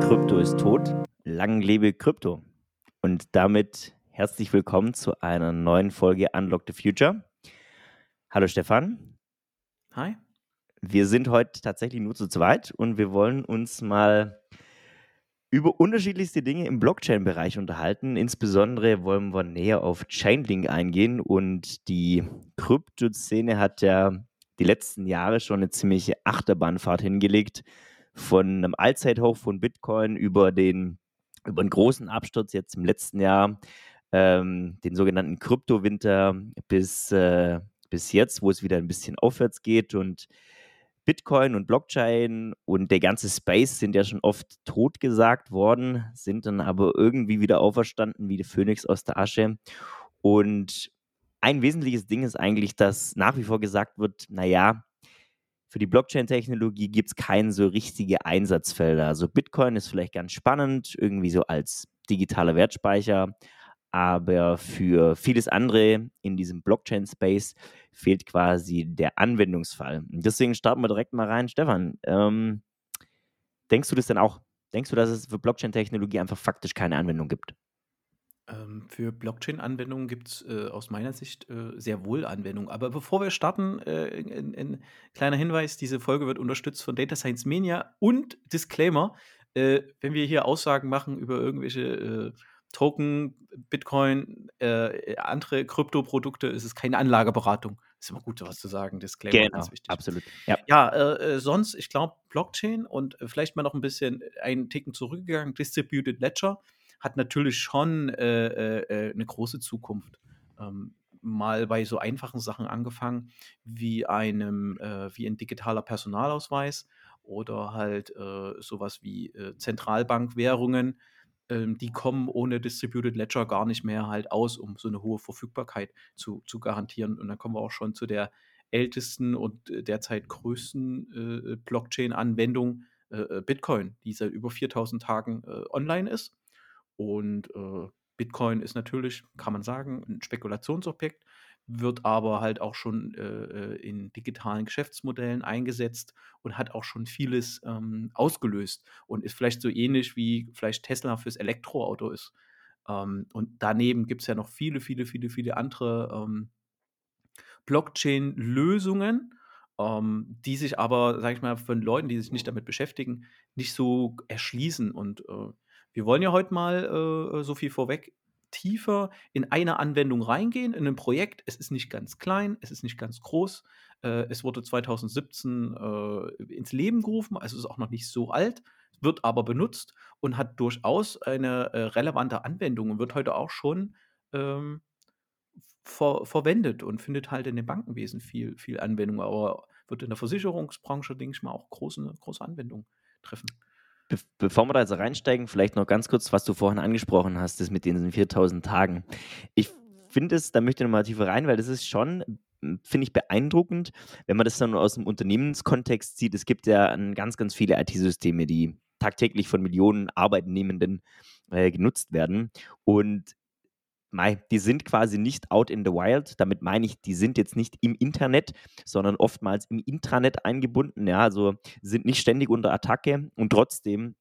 Krypto ist tot. Lang lebe Krypto. Und damit herzlich willkommen zu einer neuen Folge Unlock the Future. Hallo Stefan. Hi. Wir sind heute tatsächlich nur zu zweit und wir wollen uns mal über unterschiedlichste Dinge im Blockchain-Bereich unterhalten. Insbesondere wollen wir näher auf Chainlink eingehen und die Kryptoszene hat ja die letzten Jahre schon eine ziemliche Achterbahnfahrt hingelegt. Von einem Allzeithoch von Bitcoin über den über einen großen Absturz jetzt im letzten Jahr, ähm, den sogenannten Kryptowinter bis, äh, bis jetzt, wo es wieder ein bisschen aufwärts geht und Bitcoin und Blockchain und der ganze Space sind ja schon oft totgesagt worden, sind dann aber irgendwie wieder auferstanden wie die Phönix aus der Asche. Und ein wesentliches Ding ist eigentlich, dass nach wie vor gesagt wird, naja, für die Blockchain-Technologie gibt es keine so richtige Einsatzfelder. Also Bitcoin ist vielleicht ganz spannend, irgendwie so als digitaler Wertspeicher, aber für vieles andere in diesem Blockchain-Space fehlt quasi der Anwendungsfall. Deswegen starten wir direkt mal rein. Stefan, ähm, denkst du das denn auch? Denkst du, dass es für Blockchain-Technologie einfach faktisch keine Anwendung gibt? Ähm, für Blockchain-Anwendungen gibt es äh, aus meiner Sicht äh, sehr wohl Anwendungen. Aber bevor wir starten, äh, ein kleiner Hinweis: Diese Folge wird unterstützt von Data Science Mania und Disclaimer. Äh, wenn wir hier Aussagen machen über irgendwelche äh, Token, Bitcoin, äh, andere Kryptoprodukte, ist es keine Anlageberatung. Ist immer gut, was zu sagen. Disclaimer, genau, ganz wichtig. Absolut. Ja, ja äh, äh, sonst, ich glaube, Blockchain und äh, vielleicht mal noch ein bisschen einen Ticken zurückgegangen, Distributed Ledger hat natürlich schon äh, äh, eine große Zukunft. Ähm, mal bei so einfachen Sachen angefangen, wie einem, wie ein digitaler Personalausweis oder halt sowas wie Zentralbankwährungen ähm, die kommen ohne Distributed Ledger gar nicht mehr halt aus, um so eine hohe Verfügbarkeit zu, zu garantieren. Und dann kommen wir auch schon zu der ältesten und äh, derzeit größten äh, Blockchain-Anwendung äh, äh Bitcoin, die seit über 4000 Tagen äh, online ist. Und äh, Bitcoin ist natürlich, kann man sagen, ein Spekulationsobjekt wird aber halt auch schon äh, äh, in digitalen Geschäftsmodellen eingesetzt und hat auch schon vieles ähm, ausgelöst und ist vielleicht so ähnlich wie vielleicht Tesla fürs Elektroauto ist. Ähm, und daneben gibt es ja noch viele, viele, viele, viele andere ähm, Blockchain-Lösungen, ähm, die sich aber, sage ich mal, von Leuten, die sich nicht damit beschäftigen, nicht so erschließen. Und äh, wir wollen ja heute mal äh, so viel vorweg tiefer in eine Anwendung reingehen, in ein Projekt. Es ist nicht ganz klein, es ist nicht ganz groß. Äh, es wurde 2017 äh, ins Leben gerufen, also ist auch noch nicht so alt, wird aber benutzt und hat durchaus eine äh, relevante Anwendung und wird heute auch schon ähm, ver verwendet und findet halt in dem Bankenwesen viel, viel Anwendung, aber wird in der Versicherungsbranche, denke ich mal, auch große, große Anwendung treffen. Be bevor wir da jetzt reinsteigen, vielleicht noch ganz kurz, was du vorhin angesprochen hast, das mit den 4000 Tagen. Ich finde es, da möchte ich nochmal tiefer rein, weil das ist schon, hm, finde ich, beeindruckend, wenn man das dann aus dem Unternehmenskontext sieht. Es gibt ja ganz, ganz viele IT-Systeme, die tagtäglich von Millionen Arbeitnehmenden äh, genutzt werden. Und Mei, die sind quasi nicht out in the wild. Damit meine ich, die sind jetzt nicht im Internet, sondern oftmals im Intranet eingebunden. Ja, also sind nicht ständig unter Attacke und trotzdem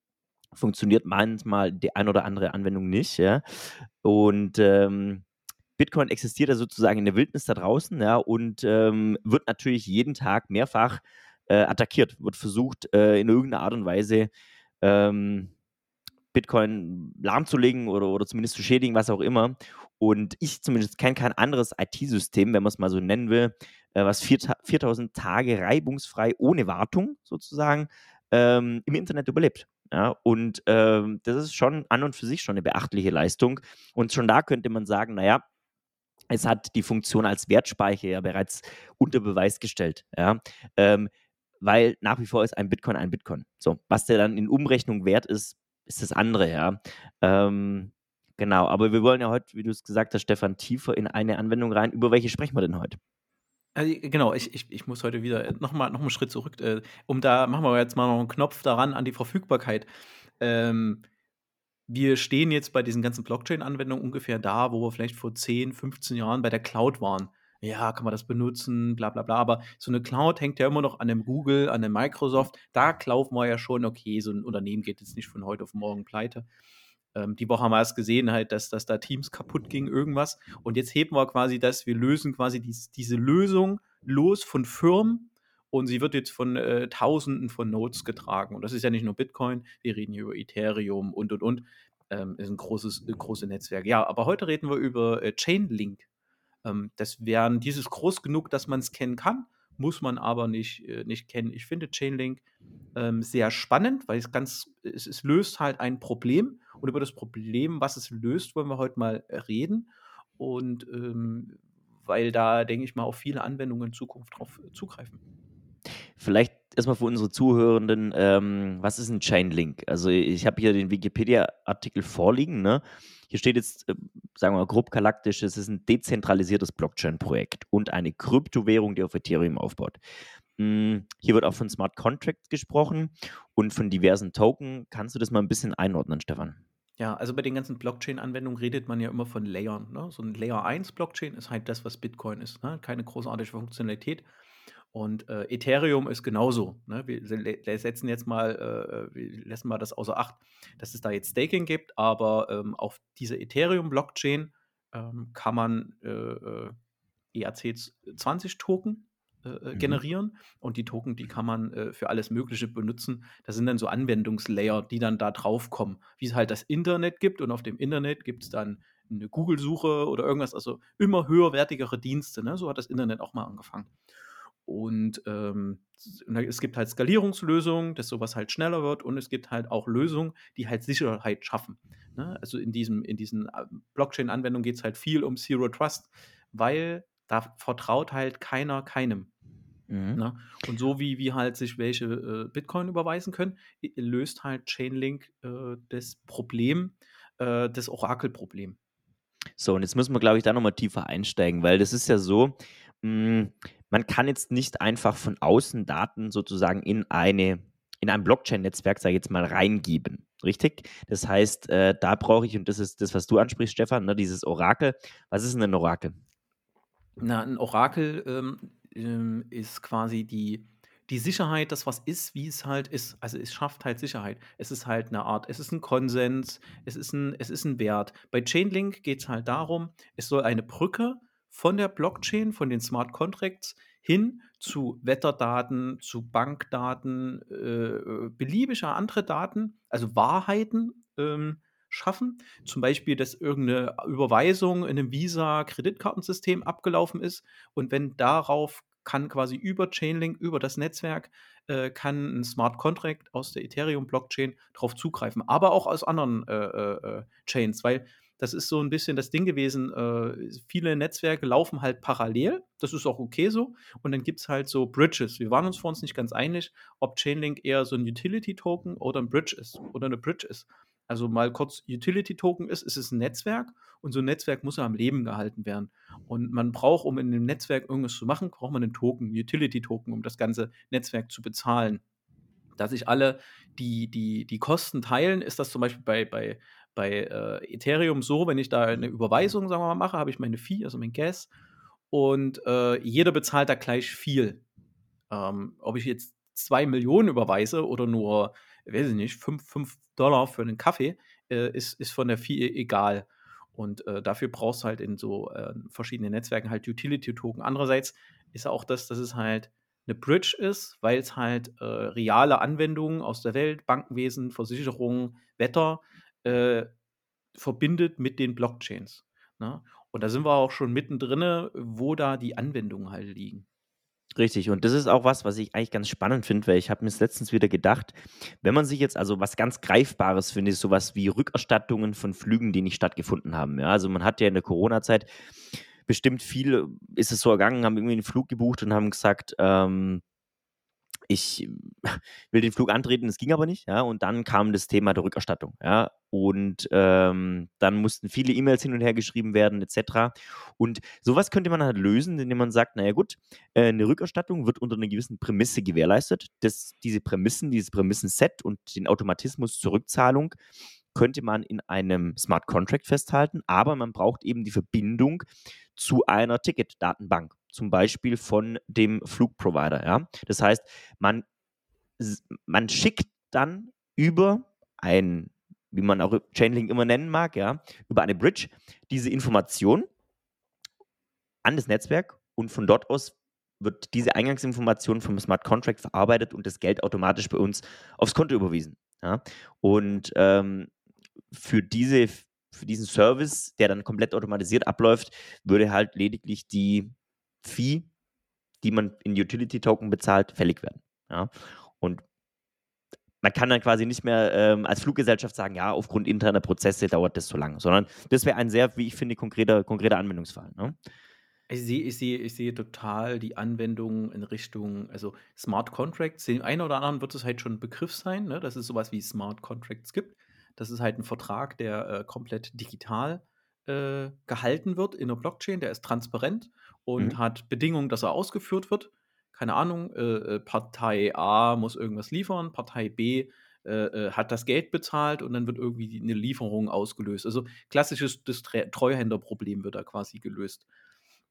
funktioniert manchmal die ein oder andere Anwendung nicht. Ja. Und ähm, Bitcoin existiert ja sozusagen in der Wildnis da draußen ja, und ähm, wird natürlich jeden Tag mehrfach äh, attackiert, wird versucht, äh, in irgendeiner Art und Weise ähm, Bitcoin lahmzulegen oder, oder zumindest zu schädigen, was auch immer. Und ich zumindest kenne kein anderes IT-System, wenn man es mal so nennen will, äh, was 4000 Tage reibungsfrei ohne Wartung sozusagen ähm, im Internet überlebt. Ja, und ähm, das ist schon an und für sich schon eine beachtliche Leistung. Und schon da könnte man sagen, naja, es hat die Funktion als Wertspeicher ja bereits unter Beweis gestellt. Ja, ähm, weil nach wie vor ist ein Bitcoin ein Bitcoin. So, was der dann in Umrechnung wert ist, ist das andere, ja. Ähm, genau, aber wir wollen ja heute, wie du es gesagt hast, Stefan, tiefer in eine Anwendung rein. Über welche sprechen wir denn heute? Also, genau, ich, ich, ich muss heute wieder nochmal noch einen Schritt zurück, äh, um da, machen wir jetzt mal noch einen Knopf daran an die Verfügbarkeit. Ähm, wir stehen jetzt bei diesen ganzen Blockchain-Anwendungen ungefähr da, wo wir vielleicht vor 10, 15 Jahren bei der Cloud waren. Ja, kann man das benutzen, bla bla bla. Aber so eine Cloud hängt ja immer noch an dem Google, an dem Microsoft. Da glauben wir ja schon, okay, so ein Unternehmen geht jetzt nicht von heute auf morgen pleite. Ähm, die Woche haben wir erst gesehen, halt, dass, dass da Teams kaputt ging, irgendwas. Und jetzt heben wir quasi das, wir lösen quasi dies, diese Lösung los von Firmen und sie wird jetzt von äh, Tausenden von Nodes getragen. Und das ist ja nicht nur Bitcoin, wir reden hier über Ethereum und und und. Ähm, ist ein großes, großes Netzwerk. Ja, aber heute reden wir über äh, Chainlink. Ähm, das wären dieses groß genug, dass man es kennen kann, muss man aber nicht, äh, nicht kennen. Ich finde Chainlink ähm, sehr spannend, weil es ganz, es, es, löst halt ein Problem und über das Problem, was es löst, wollen wir heute mal reden. Und ähm, weil da, denke ich mal, auch viele Anwendungen in Zukunft drauf zugreifen. Vielleicht erstmal für unsere Zuhörenden, ähm, was ist ein Chainlink? Also ich habe hier den Wikipedia-Artikel vorliegen. Ne? Hier steht jetzt, äh, sagen wir mal grob galaktisch, es ist ein dezentralisiertes Blockchain-Projekt und eine Kryptowährung, die auf Ethereum aufbaut. Hm, hier wird auch von Smart Contracts gesprochen und von diversen Token. Kannst du das mal ein bisschen einordnen, Stefan? Ja, also bei den ganzen Blockchain-Anwendungen redet man ja immer von Layern. Ne? So ein Layer 1 Blockchain ist halt das, was Bitcoin ist. Ne? Keine großartige Funktionalität. Und äh, Ethereum ist genauso. Ne? Wir setzen jetzt mal, äh, wir lassen mal das außer Acht, dass es da jetzt Staking gibt, aber ähm, auf dieser Ethereum-Blockchain ähm, kann man äh, ERC20-Token äh, äh, äh, mhm. generieren und die Token, die kann man äh, für alles Mögliche benutzen. Das sind dann so Anwendungslayer, die dann da drauf kommen, wie es halt das Internet gibt und auf dem Internet gibt es dann eine Google-Suche oder irgendwas, also immer höherwertigere Dienste. Ne? So hat das Internet auch mal angefangen. Und ähm, es gibt halt Skalierungslösungen, dass sowas halt schneller wird und es gibt halt auch Lösungen, die halt Sicherheit schaffen. Ne? Also in, diesem, in diesen äh, Blockchain-Anwendungen geht es halt viel um Zero Trust, weil da vertraut halt keiner keinem. Mhm. Ne? Und so wie, wie halt sich welche äh, Bitcoin überweisen können, löst halt Chainlink äh, das Problem, äh, das Orakelproblem. So, und jetzt müssen wir, glaube ich, da nochmal tiefer einsteigen, weil das ist ja so, mh, hm, man kann jetzt nicht einfach von außen Daten sozusagen in eine in ein Blockchain-Netzwerk, sage ich jetzt mal, reingeben. Richtig? Das heißt, äh, da brauche ich, und das ist das, was du ansprichst, Stefan, ne, dieses Orakel. Was ist denn ein Orakel? Na, ein Orakel ähm, ähm, ist quasi die, die Sicherheit, das was ist, wie es halt ist. Also es schafft halt Sicherheit. Es ist halt eine Art, es ist ein Konsens, es ist ein, es ist ein Wert. Bei Chainlink geht es halt darum, es soll eine Brücke von der Blockchain, von den Smart Contracts hin zu Wetterdaten, zu Bankdaten, äh, beliebiger andere Daten, also Wahrheiten ähm, schaffen. Zum Beispiel, dass irgendeine Überweisung in einem Visa-Kreditkartensystem abgelaufen ist und wenn darauf kann quasi über Chainlink, über das Netzwerk, äh, kann ein Smart Contract aus der Ethereum-Blockchain darauf zugreifen, aber auch aus anderen äh, äh, äh Chains, weil das ist so ein bisschen das Ding gewesen. Äh, viele Netzwerke laufen halt parallel. Das ist auch okay so. Und dann gibt es halt so Bridges. Wir waren uns vor uns nicht ganz einig, ob Chainlink eher so ein Utility-Token oder ein Bridge ist oder eine Bridge ist. Also mal kurz Utility-Token ist, ist es ein Netzwerk und so ein Netzwerk muss ja am Leben gehalten werden. Und man braucht, um in dem Netzwerk irgendwas zu machen, braucht man einen Token, Utility-Token, um das ganze Netzwerk zu bezahlen. Dass sich alle die, die, die Kosten teilen, ist das zum Beispiel bei, bei bei äh, Ethereum so, wenn ich da eine Überweisung, sagen wir mal, mache, habe ich meine Fee, also mein Gas, und äh, jeder bezahlt da gleich viel. Ähm, ob ich jetzt zwei Millionen überweise oder nur, weiß ich nicht, fünf, fünf Dollar für einen Kaffee, äh, ist, ist von der Fee egal. Und äh, dafür brauchst du halt in so äh, verschiedenen Netzwerken halt Utility-Token. Andererseits ist auch das, dass es halt eine Bridge ist, weil es halt äh, reale Anwendungen aus der Welt, Bankenwesen, Versicherungen, Wetter äh, verbindet mit den Blockchains. Ne? Und da sind wir auch schon mittendrin, wo da die Anwendungen halt liegen. Richtig, und das ist auch was, was ich eigentlich ganz spannend finde, weil ich habe mir letztens wieder gedacht, wenn man sich jetzt, also was ganz Greifbares finde, ist sowas wie Rückerstattungen von Flügen, die nicht stattgefunden haben. Ja, also man hat ja in der Corona-Zeit bestimmt viel, ist es so ergangen, haben irgendwie einen Flug gebucht und haben gesagt, ähm, ich will den Flug antreten, es ging aber nicht, ja, und dann kam das Thema der Rückerstattung, ja, und ähm, dann mussten viele E-Mails hin und her geschrieben werden, etc. Und sowas könnte man halt lösen, indem man sagt, naja gut, äh, eine Rückerstattung wird unter einer gewissen Prämisse gewährleistet, dass diese Prämissen, dieses Prämissenset und den Automatismus zur Rückzahlung könnte man in einem Smart Contract festhalten, aber man braucht eben die Verbindung zu einer Ticket-Datenbank, zum Beispiel von dem Flugprovider. Ja? Das heißt, man, man schickt dann über ein, wie man auch Chainlink immer nennen mag, ja, über eine Bridge diese Information an das Netzwerk und von dort aus wird diese Eingangsinformation vom Smart Contract verarbeitet und das Geld automatisch bei uns aufs Konto überwiesen. Ja? Und ähm, für, diese, für diesen Service, der dann komplett automatisiert abläuft, würde halt lediglich die Fee, die man in Utility Token bezahlt, fällig werden. Ja? Und man kann dann quasi nicht mehr ähm, als Fluggesellschaft sagen, ja, aufgrund interner Prozesse dauert das so lange, sondern das wäre ein sehr, wie ich finde, konkreter, konkreter Anwendungsfall. Ne? Ich sehe, ich sehe, ich sehe total die Anwendung in Richtung, also Smart Contracts. Dem einen oder anderen wird es halt schon ein Begriff sein, ne, dass es sowas wie Smart Contracts gibt. Das ist halt ein Vertrag, der äh, komplett digital äh, gehalten wird in der Blockchain. Der ist transparent und mhm. hat Bedingungen, dass er ausgeführt wird. Keine Ahnung, äh, äh Partei A muss irgendwas liefern, Partei B äh, äh, hat das Geld bezahlt und dann wird irgendwie eine Lieferung ausgelöst. Also klassisches Treuhänderproblem wird da quasi gelöst.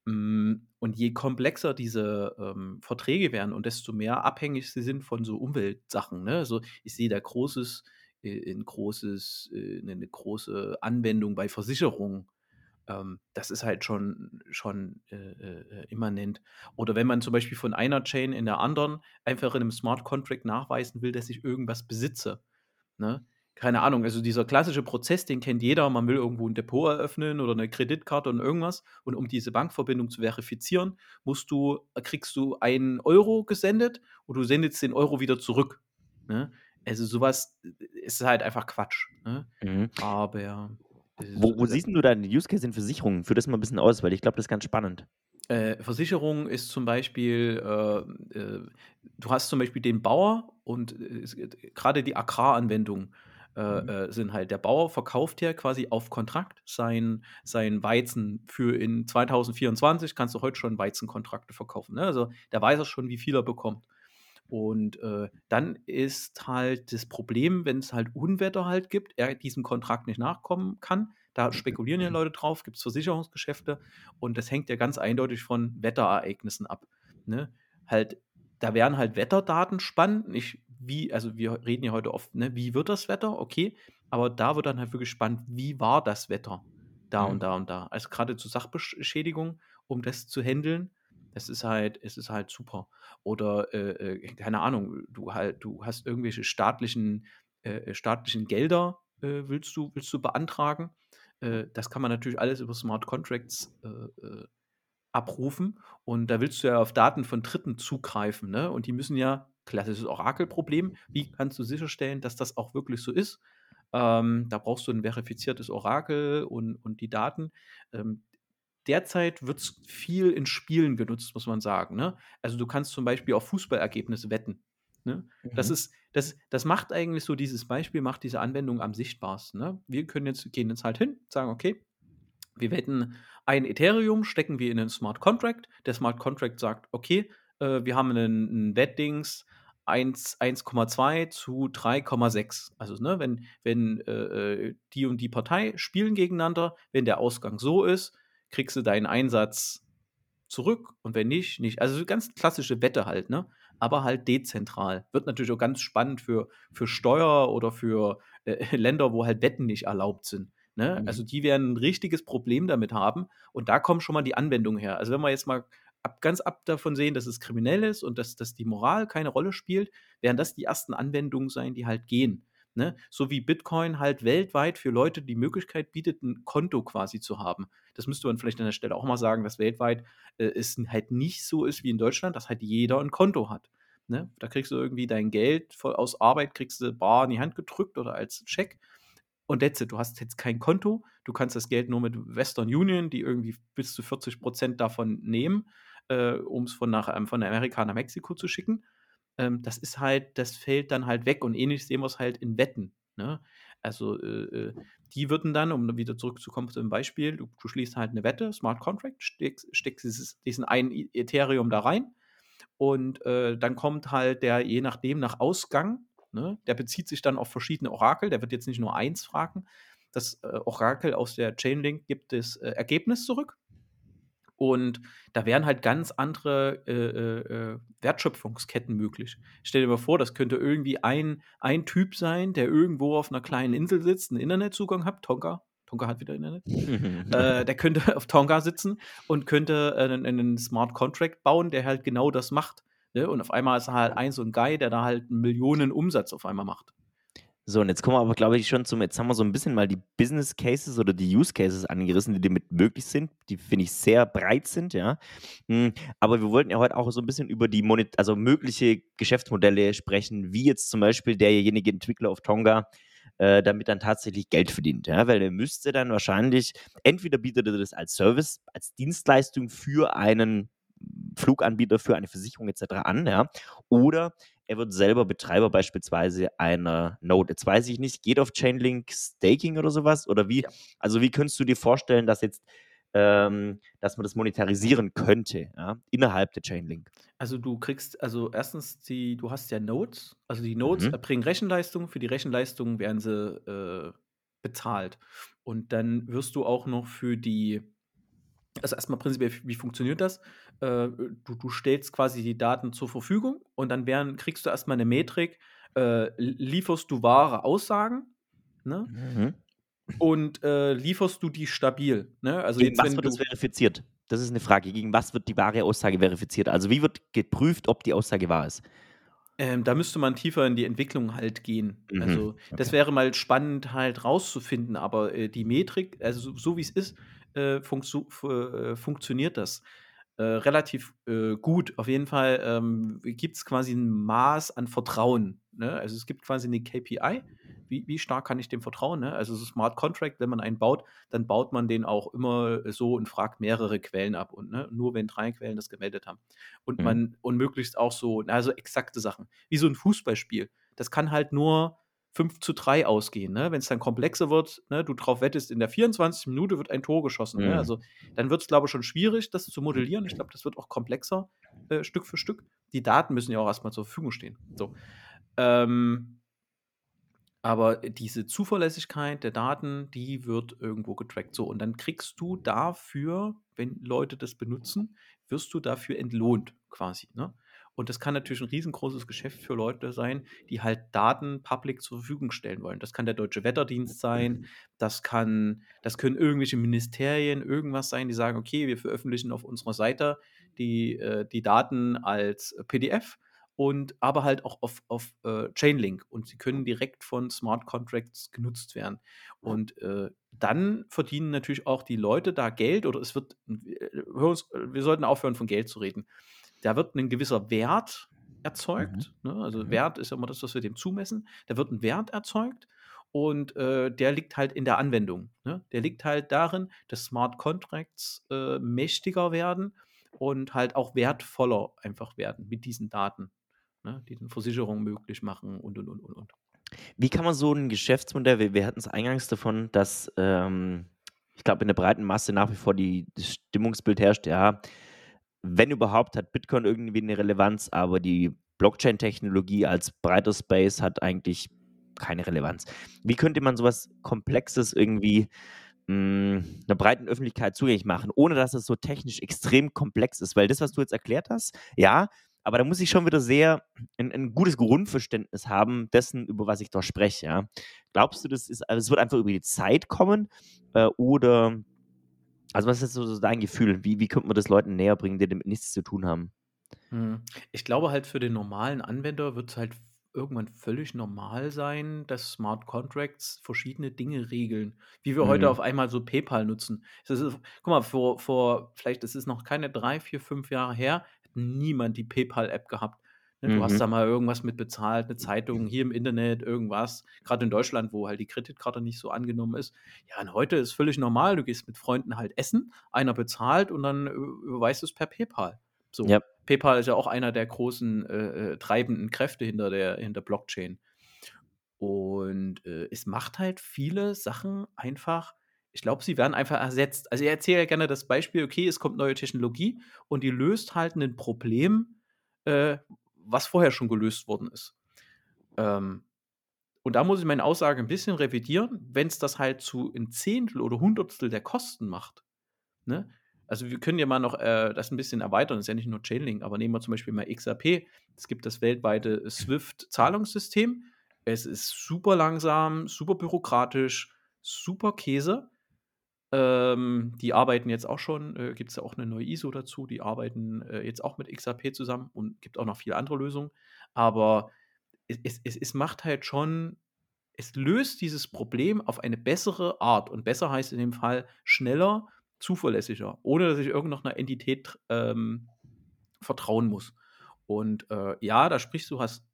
Hm, und je komplexer diese ähm, Verträge werden und desto mehr abhängig sie sind von so Umweltsachen. Ne? Also ich sehe da großes, äh, ein großes, äh, eine große Anwendung bei Versicherungen. Ähm, das ist halt schon, schon äh, äh, immanent. Oder wenn man zum Beispiel von einer Chain in der anderen einfach in einem Smart Contract nachweisen will, dass ich irgendwas besitze. Ne? keine Ahnung, also dieser klassische Prozess, den kennt jeder. Man will irgendwo ein Depot eröffnen oder eine Kreditkarte und irgendwas. Und um diese Bankverbindung zu verifizieren, musst du, kriegst du einen Euro gesendet und du sendest den Euro wieder zurück. Ne? Also sowas äh, ist halt einfach Quatsch. Ne? Mhm. Aber wo, wo siehst du deinen Use Case in Versicherungen? Führ das mal ein bisschen aus, weil ich glaube, das ist ganz spannend. Äh, Versicherung ist zum Beispiel, äh, äh, du hast zum Beispiel den Bauer und äh, gerade die Agraranwendung äh, mhm. äh, sind halt, der Bauer verkauft ja quasi auf Kontrakt sein, sein Weizen für in 2024 kannst du heute schon Weizenkontrakte verkaufen. Ne? Also der weiß auch schon, wie viel er bekommt. Und äh, dann ist halt das Problem, wenn es halt Unwetter halt gibt, er diesem Kontrakt nicht nachkommen kann. Da spekulieren ja. Leute drauf, gibt es Versicherungsgeschäfte und das hängt ja ganz eindeutig von Wetterereignissen ab. Ne? Halt, da wären halt Wetterdaten spannend. Ich wie, also wir reden ja heute oft, ne, wie wird das Wetter? Okay, aber da wird dann halt wirklich spannend, wie war das Wetter da mhm. und da und da. Also gerade zur Sachbeschädigung, um das zu handeln, das ist halt, es ist halt super. Oder äh, äh, keine Ahnung, du halt, du hast irgendwelche staatlichen, äh, staatlichen Gelder, äh, willst du, willst du beantragen. Äh, das kann man natürlich alles über Smart Contracts äh, abrufen. Und da willst du ja auf Daten von Dritten zugreifen, ne? Und die müssen ja klassisches Orakelproblem. Wie kannst du sicherstellen, dass das auch wirklich so ist? Ähm, da brauchst du ein verifiziertes Orakel und, und die Daten. Ähm, derzeit wird es viel in Spielen genutzt, muss man sagen. Ne? Also du kannst zum Beispiel auf Fußballergebnisse wetten. Ne? Mhm. Das ist, das, das macht eigentlich so dieses Beispiel, macht diese Anwendung am sichtbarsten. Ne? Wir können jetzt, gehen jetzt halt hin, sagen, okay, wir wetten ein Ethereum, stecken wir in einen Smart Contract. Der Smart Contract sagt, okay, äh, wir haben einen, einen Wettdings 1,2 zu 3,6. Also, ne, wenn, wenn äh, äh, die und die Partei spielen gegeneinander, wenn der Ausgang so ist, kriegst du deinen Einsatz zurück und wenn nicht, nicht. Also ganz klassische Wette halt, ne? Aber halt dezentral. Wird natürlich auch ganz spannend für, für Steuer oder für äh, Länder, wo halt Wetten nicht erlaubt sind. Ne? Mhm. Also die werden ein richtiges Problem damit haben und da kommen schon mal die Anwendungen her. Also wenn wir jetzt mal ab, ganz ab davon sehen, dass es kriminell ist und dass, dass die Moral keine Rolle spielt, werden das die ersten Anwendungen sein, die halt gehen. Ne? So wie Bitcoin halt weltweit für Leute die Möglichkeit bietet, ein Konto quasi zu haben. Das müsste man vielleicht an der Stelle auch mal sagen, dass weltweit äh, es halt nicht so ist wie in Deutschland, dass halt jeder ein Konto hat. Ne? Da kriegst du irgendwie dein Geld aus Arbeit, kriegst du bar in die Hand gedrückt oder als Scheck. Und that's it. Du hast jetzt kein Konto, du kannst das Geld nur mit Western Union, die irgendwie bis zu 40 Prozent davon nehmen äh, um es von, ähm, von Amerika nach Mexiko zu schicken. Ähm, das ist halt, das fällt dann halt weg und ähnlich sehen wir es halt in Wetten. Ne? Also äh, äh die würden dann, um wieder zurückzukommen zu dem Beispiel, du, du schließt halt eine Wette, Smart Contract, steckst, steckst dieses, diesen einen Ethereum da rein und äh, dann kommt halt der, je nachdem, nach Ausgang ne, der bezieht sich dann auf verschiedene Orakel, der wird jetzt nicht nur eins fragen. Das äh, Orakel aus der Chainlink gibt das äh, Ergebnis zurück. Und da wären halt ganz andere äh, äh, äh, Wertschöpfungsketten möglich. Stell dir mal vor, das könnte irgendwie ein, ein Typ sein, der irgendwo auf einer kleinen Insel sitzt, einen Internetzugang hat, Tonka. Tonka hat wieder Internet. äh, der könnte auf Tonga sitzen und könnte äh, einen, einen, Smart Contract bauen, der halt genau das macht. Ne? Und auf einmal ist er halt ein so ein Guy, der da halt Millionen Umsatz auf einmal macht. So, und jetzt kommen wir aber, glaube ich, schon zum, jetzt haben wir so ein bisschen mal die Business Cases oder die Use Cases angerissen, die damit möglich sind, die finde ich sehr breit sind, ja. Hm, aber wir wollten ja heute auch so ein bisschen über die Monet also mögliche Geschäftsmodelle sprechen, wie jetzt zum Beispiel derjenige Entwickler auf Tonga äh, damit dann tatsächlich Geld verdient, ja, weil er müsste dann wahrscheinlich, entweder bietet er das als Service, als Dienstleistung für einen Fluganbieter, für eine Versicherung etc. an, ja, oder er wird selber Betreiber beispielsweise einer Node. Jetzt weiß ich nicht, geht auf Chainlink Staking oder sowas? Oder wie? Ja. Also wie könntest du dir vorstellen, dass jetzt ähm, dass man das monetarisieren könnte, ja, innerhalb der Chainlink. Also du kriegst, also erstens, die, du hast ja Nodes, also die Nodes mhm. erbringen Rechenleistung, für die Rechenleistung werden sie äh, bezahlt. Und dann wirst du auch noch für die, also erstmal prinzipiell, wie funktioniert das? Äh, du, du stellst quasi die Daten zur Verfügung und dann werden, kriegst du erstmal eine Metrik, äh, lieferst du wahre Aussagen, ne? Mhm. Und äh, lieferst du die stabil? Ne? Also Gegen jetzt, was wird das verifiziert? Das ist eine Frage. Gegen was wird die wahre Aussage verifiziert? Also wie wird geprüft, ob die Aussage wahr ist? Ähm, da müsste man tiefer in die Entwicklung halt gehen. Mhm. Also okay. das wäre mal spannend halt rauszufinden, aber äh, die Metrik, also so, so wie es ist, äh, funktio äh, funktioniert das äh, relativ äh, gut. Auf jeden Fall ähm, gibt es quasi ein Maß an Vertrauen. Ne? Also es gibt quasi eine KPI. Wie, wie stark kann ich dem vertrauen? Ne? Also so Smart Contract, wenn man einen baut, dann baut man den auch immer so und fragt mehrere Quellen ab. Und ne, nur wenn drei Quellen das gemeldet haben. Und mhm. man und möglichst auch so, also exakte Sachen. Wie so ein Fußballspiel. Das kann halt nur 5 zu 3 ausgehen. Ne? Wenn es dann komplexer wird, ne, du drauf wettest, in der 24. Minute wird ein Tor geschossen. Ne? Mhm. Ne? Also dann wird es, glaube ich, schon schwierig, das zu modellieren. Ich glaube, das wird auch komplexer, äh, Stück für Stück. Die Daten müssen ja auch erstmal zur Verfügung stehen. So. Ähm, aber diese Zuverlässigkeit der Daten, die wird irgendwo getrackt. So, und dann kriegst du dafür, wenn Leute das benutzen, wirst du dafür entlohnt quasi. Ne? Und das kann natürlich ein riesengroßes Geschäft für Leute sein, die halt Daten public zur Verfügung stellen wollen. Das kann der Deutsche Wetterdienst sein, das kann, das können irgendwelche Ministerien, irgendwas sein, die sagen, okay, wir veröffentlichen auf unserer Seite die, äh, die Daten als PDF und aber halt auch auf, auf äh, Chainlink und sie können direkt von Smart Contracts genutzt werden. Und äh, dann verdienen natürlich auch die Leute da Geld oder es wird, wir sollten aufhören von Geld zu reden da wird ein gewisser Wert erzeugt. Mhm. Ne? Also mhm. Wert ist ja immer das, was wir dem zumessen. Da wird ein Wert erzeugt und äh, der liegt halt in der Anwendung. Ne? Der liegt halt darin, dass Smart Contracts äh, mächtiger werden und halt auch wertvoller einfach werden mit diesen Daten, ne? die dann Versicherungen möglich machen und und und und und. Wie kann man so ein Geschäftsmodell, wir, wir hatten es eingangs davon, dass ähm, ich glaube in der breiten Masse nach wie vor die, das Stimmungsbild herrscht, ja, wenn überhaupt, hat Bitcoin irgendwie eine Relevanz, aber die Blockchain-Technologie als breiter Space hat eigentlich keine Relevanz. Wie könnte man sowas Komplexes irgendwie mh, hm, einer breiten Öffentlichkeit zugänglich machen, ohne dass es so technisch extrem komplex ist? Weil das, was du jetzt erklärt hast, ja, aber da muss ich schon wieder sehr ein, ein gutes Grundverständnis haben dessen, über was ich da spreche. Ja. Glaubst du, das ist, also es wird einfach über die Zeit kommen äh, oder also, was ist so dein Gefühl? Wie wie könnte man das Leuten näher bringen, die damit nichts zu tun haben? Mhm. Ich glaube halt, für den normalen Anwender wird es halt irgendwann völlig normal sein, dass Smart Contracts verschiedene Dinge regeln, wie wir heute mhm. auf einmal so PayPal nutzen. Ist guck mal, vor vor vielleicht das ist noch keine drei, vier, fünf Jahre her, hat niemand die PayPal-App gehabt. Ne, du hast da mhm. mal irgendwas mit bezahlt, eine Zeitung hier im Internet, irgendwas. Gerade in Deutschland, wo halt die Kreditkarte nicht so angenommen ist. Ja, und heute ist völlig normal. Du gehst mit Freunden halt essen, einer bezahlt und dann überweist du es per PayPal. So. Ja. PayPal ist ja auch einer der großen äh, äh, treibenden Kräfte hinter der hinter Blockchain. Und äh, es macht halt viele Sachen einfach ich glaube, sie werden einfach ersetzt. Also, ich erzähle ja gerne das Beispiel, okay, es kommt neue Technologie und die löst halt ein Problem, äh, was vorher schon gelöst worden ist. Ähm, und da muss ich meine Aussage ein bisschen revidieren, wenn es das halt zu ein Zehntel oder Hundertstel der Kosten macht. Ne? Also wir können ja mal noch äh, das ein bisschen erweitern, das ist ja nicht nur Chainlink, aber nehmen wir zum Beispiel mal XRP. Es gibt das weltweite SWIFT-Zahlungssystem. Es ist super langsam, super bürokratisch, super Käse. Ähm, die arbeiten jetzt auch schon, äh, gibt es ja auch eine neue ISO dazu, die arbeiten äh, jetzt auch mit XRP zusammen und gibt auch noch viele andere Lösungen. Aber es, es, es macht halt schon, es löst dieses Problem auf eine bessere Art. Und besser heißt in dem Fall schneller, zuverlässiger, ohne dass ich irgendeiner Entität ähm, vertrauen muss. Und äh, ja, da sprichst du, hast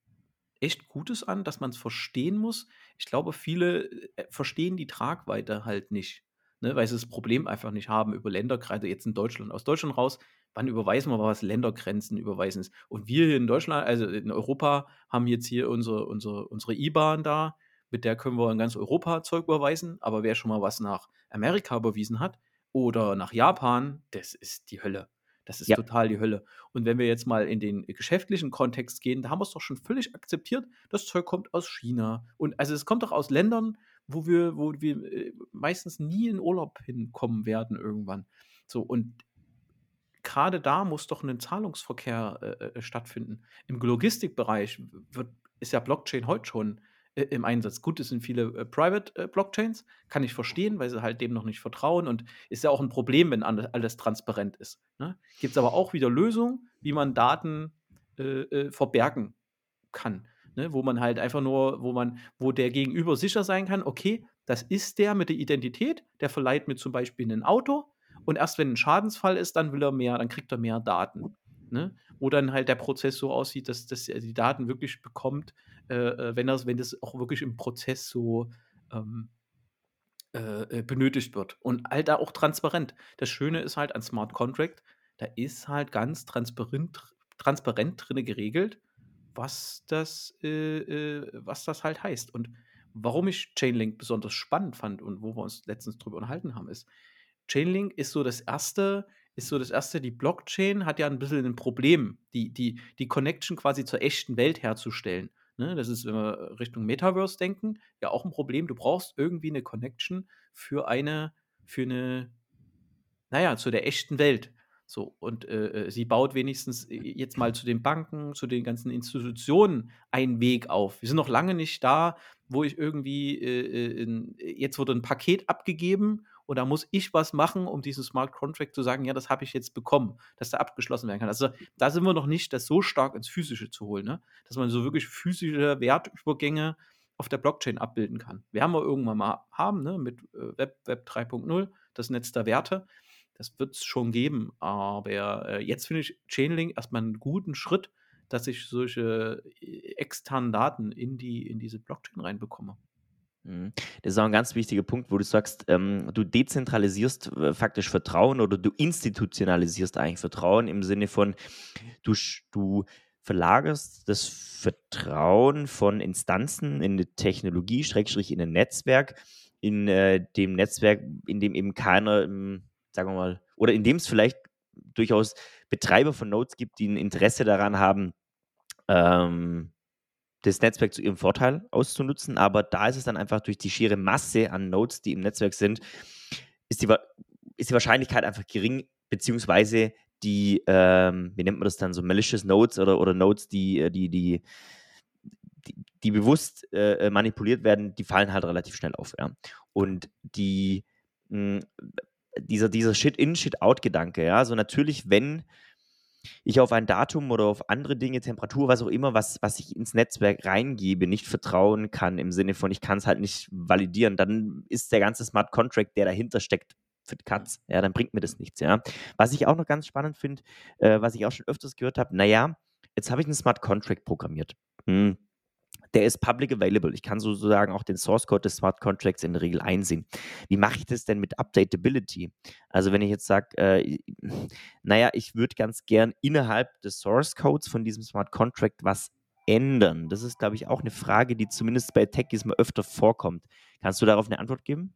echt Gutes an, dass man es verstehen muss. Ich glaube, viele äh, verstehen die Tragweite halt nicht ne, weil sie das Problem einfach nicht haben über Ländergrenzen, jetzt in Deutschland, aus Deutschland raus, wann überweisen wir was Ländergrenzen überweisen ist. Und wir hier in Deutschland, also in Europa, haben jetzt hier unsere, unsere, unsere IBAN da, mit der können wir in ganz Europa Zeug überweisen, aber wer schon mal was nach Amerika überwiesen hat oder nach Japan, das ist die Hölle. Das ist ja. total die Hölle. Und wenn wir jetzt mal in den geschäftlichen Kontext gehen, da haben wir es doch schon völlig akzeptiert, das Zeug kommt aus China. Und also es kommt doch aus Ländern, wo wir, wo wir äh, meistens nie in Urlaub hinkommen werden irgendwann. So, und gerade da muss doch ein Zahlungsverkehr äh, äh, stattfinden. Im Logistikbereich wird, ist ja Blockchain heute schon äh, im Einsatz. Gut, es sind viele äh, Private äh, Blockchains, kann ich verstehen, weil sie halt dem noch nicht vertrauen und ist ja auch ein Problem, wenn alles, transparent ist. Ne? Gibt es aber auch wieder Lösungen, wie man Daten verbergen kann ne, wo man halt einfach nur, wo man, wo der Gegenüber sicher sein kann, okay, das ist der mit der Identität, der verleiht mir zum Beispiel ein Auto und erst wenn ein Schadensfall ist, dann will er mehr, dann kriegt er mehr Daten. Ne? Wo dann halt der Prozess so aussieht, dass, dass er die Daten wirklich bekommt, äh, äh wenn, das, wenn das auch wirklich im Prozess so ähm, äh, äh, benötigt wird. Und halt da auch transparent. Das Schöne ist halt an Smart Contract, da ist halt ganz transparent, transparent drin geregelt, was das, äh, äh, was das halt heißt. Und warum ich Chainlink besonders spannend fand und wo wir uns letztens drüber unterhalten haben, ist, Chainlink ist so das erste, ist so das erste, die Blockchain hat ja ein bisschen ein Problem, die, die, die Connection quasi zur echten Welt herzustellen. Ne? Das ist, wenn wir Richtung Metaverse denken, ja auch ein Problem. Du brauchst irgendwie eine Connection für eine, für eine, naja, zu der echten Welt. So, und äh, äh, sie baut wenigstens äh, jetzt mal zu den Banken, zu den ganzen Institutionen einen Weg auf. Wir sind noch lange nicht da, wo ich irgendwie, äh, äh in, jetzt wurde ein Paket abgegeben und da muss ich was machen, um diesen Smart Contract zu sagen, ja, das habe ich jetzt bekommen, dass da abgeschlossen werden kann. Also da sind wir noch nicht, das so stark ins Physische zu holen, ne? dass man so wirklich physische Wertübergänge auf der Blockchain abbilden kann. Wir haben wir irgendwann mal haben, ne, mit Web, Web 3.0, das Netz der Werte. Das wird es schon geben. Aber äh, jetzt finde ich Chainlink erstmal einen guten Schritt, dass ich solche äh, externen Daten in, die, in diese Blockchain reinbekomme. Mhm. Das ist auch ein ganz wichtiger Punkt, wo du sagst, ähm, du dezentralisierst äh, faktisch Vertrauen oder du institutionalisierst eigentlich Vertrauen im Sinne von, du, du verlagerst das Vertrauen von Instanzen in eine Technologie, Schrägstrich in ein Netzwerk, in äh, dem Netzwerk, in dem eben keiner sagen wir mal, oder in dem es vielleicht durchaus Betreiber von Nodes gibt, die ein Interesse daran haben, ähm, das Netzwerk zu ihrem Vorteil auszunutzen. Aber da ist es dann einfach durch die schiere Masse an Nodes, die im Netzwerk sind, ist die, ist die Wahrscheinlichkeit einfach gering, beziehungsweise die, ähm, wie nennt man das dann, so malicious Nodes oder, oder Nodes, die, äh, die, die, die, die bewusst äh, manipuliert werden, die fallen halt relativ schnell auf. Ja. Und die, mh, dieser, dieser Shit-in, Shit-out-Gedanke, ja, so natürlich, wenn ich auf ein Datum oder auf andere Dinge, Temperatur, was auch immer, was, was ich ins Netzwerk reingebe, nicht vertrauen kann, im Sinne von, ich kann es halt nicht validieren, dann ist der ganze Smart Contract, der dahinter steckt, für Katz. Ja, dann bringt mir das nichts, ja. Was ich auch noch ganz spannend finde, äh, was ich auch schon öfters gehört habe, naja, jetzt habe ich einen Smart Contract programmiert. Hm der ist public available. Ich kann sozusagen auch den Source Code des Smart Contracts in der Regel einsehen. Wie mache ich das denn mit Updatability? Also wenn ich jetzt sage, äh, naja, ich würde ganz gern innerhalb des Source Codes von diesem Smart Contract was ändern. Das ist, glaube ich, auch eine Frage, die zumindest bei Techies mal öfter vorkommt. Kannst du darauf eine Antwort geben?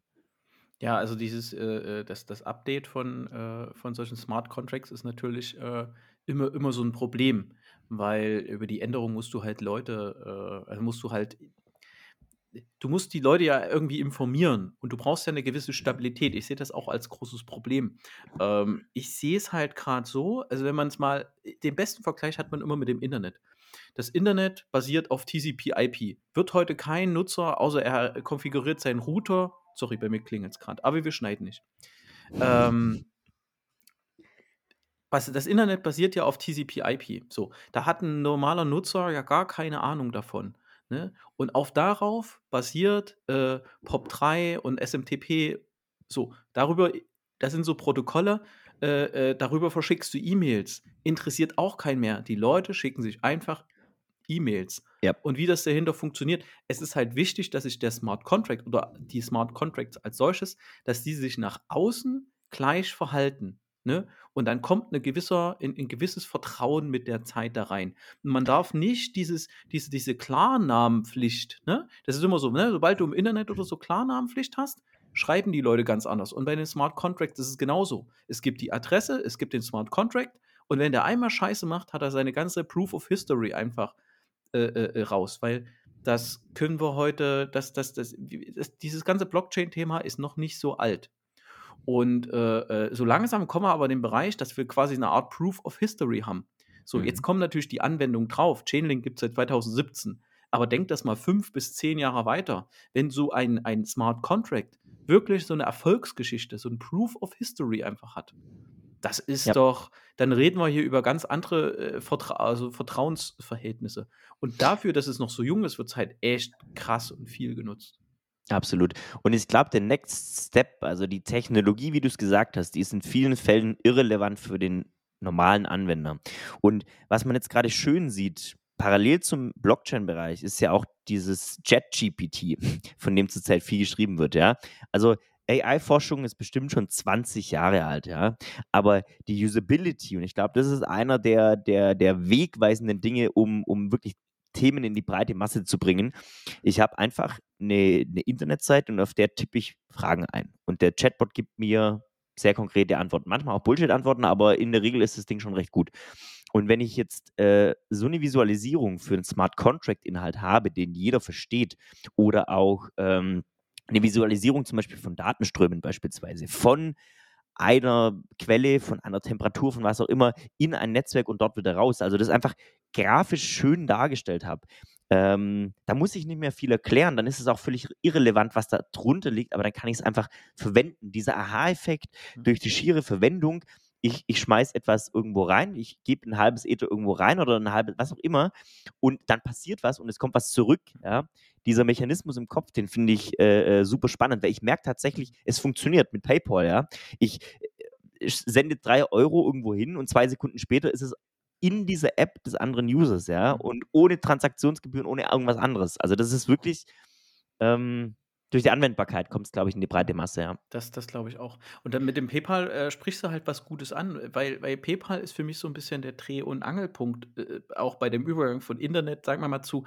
Ja, also dieses, äh, äh das, das Update von, äh, von solchen Smart Contracts ist natürlich äh, immer, immer so ein Problem weil über die Änderung musst du halt Leute, äh, also musst du halt du musst die Leute ja irgendwie informieren und du brauchst ja eine gewisse Stabilität. Ich sehe das auch als großes Problem. Ähm, ich sehe es halt gerade so, also wenn man es mal, den besten Vergleich hat man immer mit dem Internet. Das Internet basiert auf TCP/IP. Wird heute kein Nutzer, außer er konfiguriert seinen Router, sorry, bei mir klingelt es gerade, aber wir schneiden nicht. Ähm, das Internet basiert ja auf TCP/IP. So, da hat ein normaler Nutzer ja gar keine Ahnung davon. Ne? Und auch darauf basiert äh, POP3 und SMTP. So, darüber, das sind so Protokolle, äh, äh, darüber verschickst du E-Mails. Interessiert auch kein mehr. Die Leute schicken sich einfach E-Mails. Ja. Und wie das dahinter funktioniert, es ist halt wichtig, dass sich der Smart Contract oder die Smart Contracts als solches, dass die sich nach außen gleich verhalten. Ne? Und dann kommt eine gewisser, ein, ein gewisses Vertrauen mit der Zeit da rein. Und man darf nicht dieses, diese, diese Klarnamenpflicht, ne? Das ist immer so, ne? Sobald du im Internet oder so Klarnamenpflicht hast, schreiben die Leute ganz anders. Und bei den Smart Contracts ist es genauso. Es gibt die Adresse, es gibt den Smart Contract und wenn der einmal Scheiße macht, hat er seine ganze Proof of History einfach äh, äh, äh raus, weil das können wir heute, das, das, das, das dieses ganze Blockchain-Thema ist noch nicht so alt. Und äh, äh, so langsam kommen wir aber in den Bereich, dass wir quasi eine Art Proof of History haben. So, mhm. jetzt kommen natürlich die Anwendungen drauf. Chainlink gibt es seit 2017. Aber denkt das mal fünf bis zehn Jahre weiter. Wenn so ein, ein Smart Contract wirklich so eine Erfolgsgeschichte, so ein Proof of History einfach hat, das ist ja. doch, dann reden wir hier über ganz andere äh, Vertra also Vertrauensverhältnisse. Und dafür, dass es noch so jung ist, wird es halt echt krass und viel genutzt. Absolut. Und ich glaube, der Next Step, also die Technologie, wie du es gesagt hast, die ist in vielen Fällen irrelevant für den normalen Anwender. Und was man jetzt gerade schön sieht, parallel zum Blockchain-Bereich, ist ja auch dieses Chat-GPT, von dem zurzeit viel geschrieben wird, ja. Also AI-Forschung ist bestimmt schon 20 Jahre alt, ja. Aber die Usability, und ich glaube, das ist einer der, der, der wegweisenden Dinge, um, um wirklich Themen in die breite Masse zu bringen. Ich habe einfach eine, eine Internetseite und auf der tippe ich Fragen ein. Und der Chatbot gibt mir sehr konkrete Antworten. Manchmal auch Bullshit-Antworten, aber in der Regel ist das Ding schon recht gut. Und wenn ich jetzt äh, so eine Visualisierung für einen Smart Contract-Inhalt habe, den jeder versteht, oder auch ähm, eine Visualisierung zum Beispiel von Datenströmen beispielsweise, von einer Quelle, von einer Temperatur, von was auch immer, in ein Netzwerk und dort wieder raus. Also das einfach grafisch schön dargestellt habe. Ähm, da muss ich nicht mehr viel erklären, dann ist es auch völlig irrelevant, was da drunter liegt, aber dann kann ich es einfach verwenden. Dieser Aha-Effekt mhm. durch die schiere Verwendung, ich, ich schmeiß etwas irgendwo rein, ich gebe ein halbes Ether irgendwo rein oder ein halbes, was auch immer, und dann passiert was und es kommt was zurück. Ja? Dieser Mechanismus im Kopf, den finde ich äh, äh super spannend, weil ich merke tatsächlich, es funktioniert mit PayPal. Ja? Ich, äh, ich sende drei Euro irgendwo hin und zwei Sekunden später ist es in dieser App des anderen Users, ja, mhm. und ohne Transaktionsgebühren, ohne irgendwas anderes. Also das ist wirklich ähm, durch die Anwendbarkeit kommt es, glaube ich, in die breite Masse, ja. Das, das glaube ich auch. Und dann mit dem PayPal äh, sprichst du halt was Gutes an, weil, weil PayPal ist für mich so ein bisschen der Dreh- und Angelpunkt, äh, auch bei dem Übergang von Internet, sagen wir mal zu,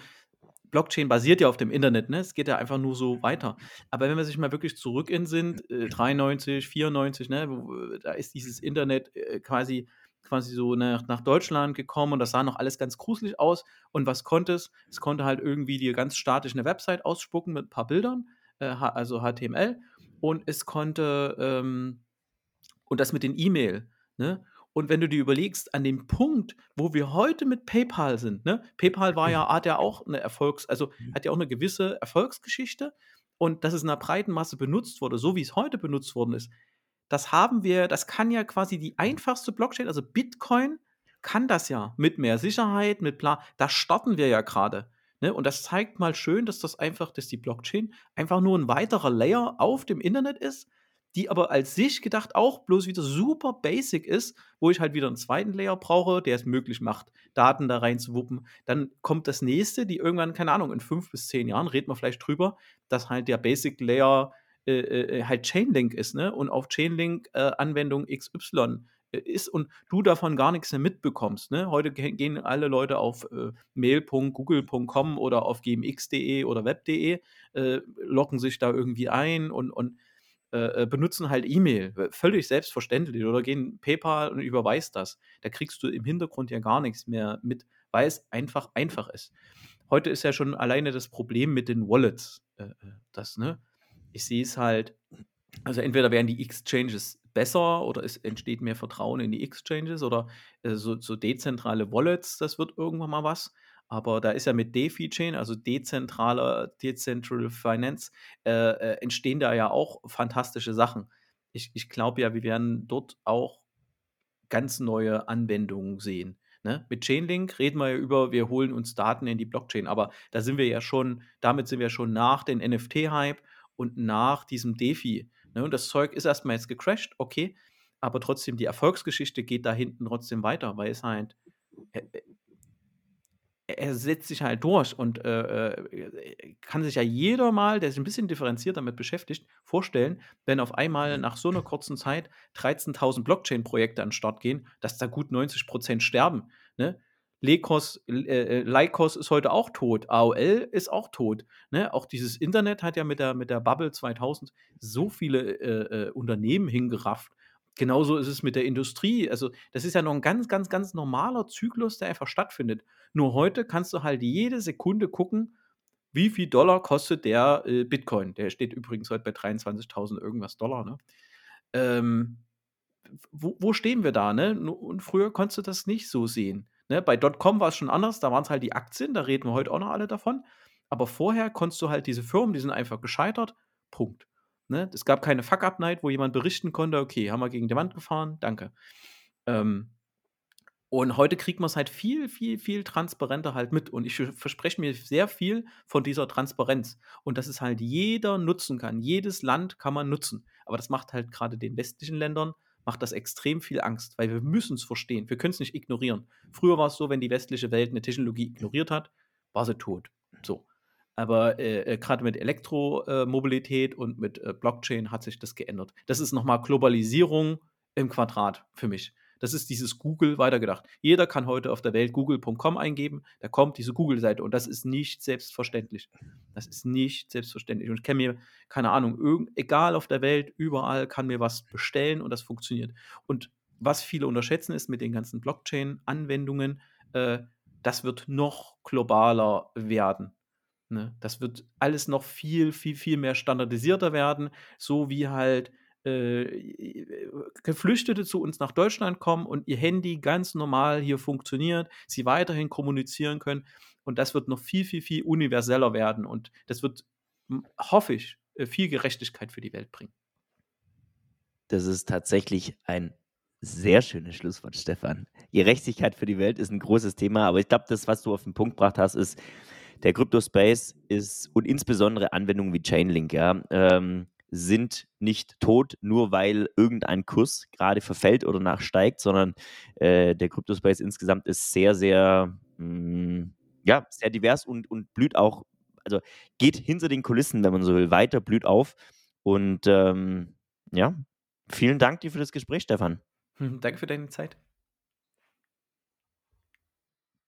Blockchain basiert ja auf dem Internet, ne? Es geht ja einfach nur so weiter. Aber wenn wir sich mal wirklich zurück in sind, äh, 93, 94, ne, wo, da ist dieses Internet äh, quasi quasi so nach, nach Deutschland gekommen und das sah noch alles ganz gruselig aus. Und was konnte es? Es konnte halt irgendwie dir ganz statisch eine Website ausspucken mit ein paar Bildern, äh, also HTML. Und es konnte, ähm, und das mit den E-Mail, ne? Und wenn du dir überlegst, an dem Punkt, wo wir heute mit PayPal sind, ne? PayPal war ja, hat ja auch eine Erfolgs-, also mhm. hat ja auch eine gewisse Erfolgsgeschichte. Und dass es in einer breiten Masse benutzt wurde, so wie es heute benutzt worden ist, das haben wir, das kann ja quasi die einfachste Blockchain, also Bitcoin kann das ja mit mehr Sicherheit, mit bla, da starten wir ja gerade. Ne? Und das zeigt mal schön, dass das einfach, dass die Blockchain einfach nur ein weiterer Layer auf dem Internet ist, die aber als sich gedacht auch bloß wieder super basic ist, wo ich halt wieder einen zweiten Layer brauche, der es möglich macht, Daten da rein zu wuppen. Dann kommt das nächste, die irgendwann, keine Ahnung, in fünf bis zehn Jahren, reden wir vielleicht drüber, dass halt der Basic Layer äh, äh, halt Chainlink ist, ne? Und auf Chainlink-Anwendung äh, XY äh, ist und du davon gar nichts mehr mitbekommst. Ne? Heute gehen alle Leute auf äh, mail.google.com oder auf gmx.de oder web.de, äh, locken sich da irgendwie ein und, und äh, äh, benutzen halt E-Mail, völlig selbstverständlich, oder gehen PayPal und überweist das. Da kriegst du im Hintergrund ja gar nichts mehr mit, weil es einfach einfach ist. Heute ist ja schon alleine das Problem mit den Wallets, äh, äh das, ne? Ich sehe es halt, also entweder werden die Exchanges besser oder es entsteht mehr Vertrauen in die Exchanges oder äh, so, so dezentrale Wallets, das wird irgendwann mal was. Aber da ist ja mit DeFi-Chain, also dezentraler, Decentral Finance, äh, äh, entstehen da ja auch fantastische Sachen. Ich, ich glaube ja, wir werden dort auch ganz neue Anwendungen sehen. Ne? Mit Chainlink reden wir ja über, wir holen uns Daten in die Blockchain, aber da sind wir ja schon, damit sind wir schon nach dem NFT-Hype und nach diesem DeFi. Ne? Und das Zeug ist erstmal jetzt gecrashed, okay, aber trotzdem, die Erfolgsgeschichte geht da hinten trotzdem weiter, weil es halt, äh, äh, er setzt sich halt durch und äh, äh, kann sich ja jeder mal, der sich ein bisschen differenziert damit beschäftigt, vorstellen, wenn auf einmal nach so einer kurzen Zeit 13.000 Blockchain-Projekte an den Start gehen, dass da gut 90 Prozent sterben. Ne? Lekos, äh, äh, Lycos ist heute auch tot, AOL ist auch tot. Ne? Auch dieses Internet hat ja mit der, mit der Bubble 2000 so viele äh, äh, Unternehmen hingerafft Genauso ist es mit der Industrie. Also, das ist ja noch ein ganz, ganz, ganz normaler Zyklus, der einfach stattfindet. Nur heute kannst du halt jede Sekunde gucken, wie viel Dollar kostet der äh, Bitcoin. Der steht übrigens heute bei 23.000 irgendwas Dollar. Ne? Ähm, wo, wo, stehen wir da? Ne? Und früher konntest du das nicht so sehen. Ne? Bei .com war es schon anders, da waren es halt die Aktien, da reden wir heute auch noch alle davon. Aber vorher konntest du halt diese Firmen, die sind einfach gescheitert. Punkt. Ne? Es gab keine Fuck-Up-Night, wo jemand berichten konnte, okay, haben wir gegen die Wand gefahren, danke. Ähm, und heute kriegt man es halt viel, viel, viel transparenter halt mit. Und ich verspreche mir sehr viel von dieser Transparenz. Und dass es halt jeder nutzen kann. Jedes Land kann man nutzen. Aber das macht halt gerade den westlichen Ländern, macht das extrem viel Angst, weil wir müssen es verstehen. Wir können es nicht ignorieren. Früher war es so, wenn die westliche Welt eine Technologie ignoriert hat, war sie tot. So. Aber äh, äh gerade mit Elektromobilität und mit äh, Blockchain hat sich das geändert. Das ist nochmal Globalisierung im Quadrat für mich. Das ist dieses Google weitergedacht. Jeder kann heute auf der Welt google.com eingeben, da kommt diese Google-Seite und das ist nicht selbstverständlich. Das ist nicht selbstverständlich. Und ich kenne mir, keine Ahnung, egal auf der Welt, überall kann mir was bestellen und das funktioniert. Und was viele unterschätzen ist mit den ganzen Blockchain-Anwendungen, äh, das wird noch globaler werden. Ne? Das wird alles noch viel, viel, viel mehr standardisierter werden, so wie halt äh, Geflüchtete zu uns nach Deutschland kommen und ihr Handy ganz normal hier funktioniert, sie weiterhin kommunizieren können. Und das wird noch viel, viel, viel universeller werden. Und das wird, hoffe ich, äh, viel Gerechtigkeit für die Welt bringen. Das ist tatsächlich ein sehr schönes Schlusswort, Stefan. Gerechtigkeit für die Welt ist ein großes Thema, aber ich glaube, das, was du auf den Punkt gebracht hast, ist, der Crypto-Space ist und insbesondere Anwendungen wie Chainlink, ja, ähm, sind nicht tot, nur weil irgendein Kurs gerade verfällt oder nachsteigt, sondern äh, der Crypto-Space insgesamt ist sehr, sehr, mh, mm, ja, sehr divers und, und blüht auch, also geht hinter den Kulissen, wenn man so will, weiter, blüht auf. Und ähm, ja, vielen Dank dir für das Gespräch, Stefan. Danke für deine Zeit.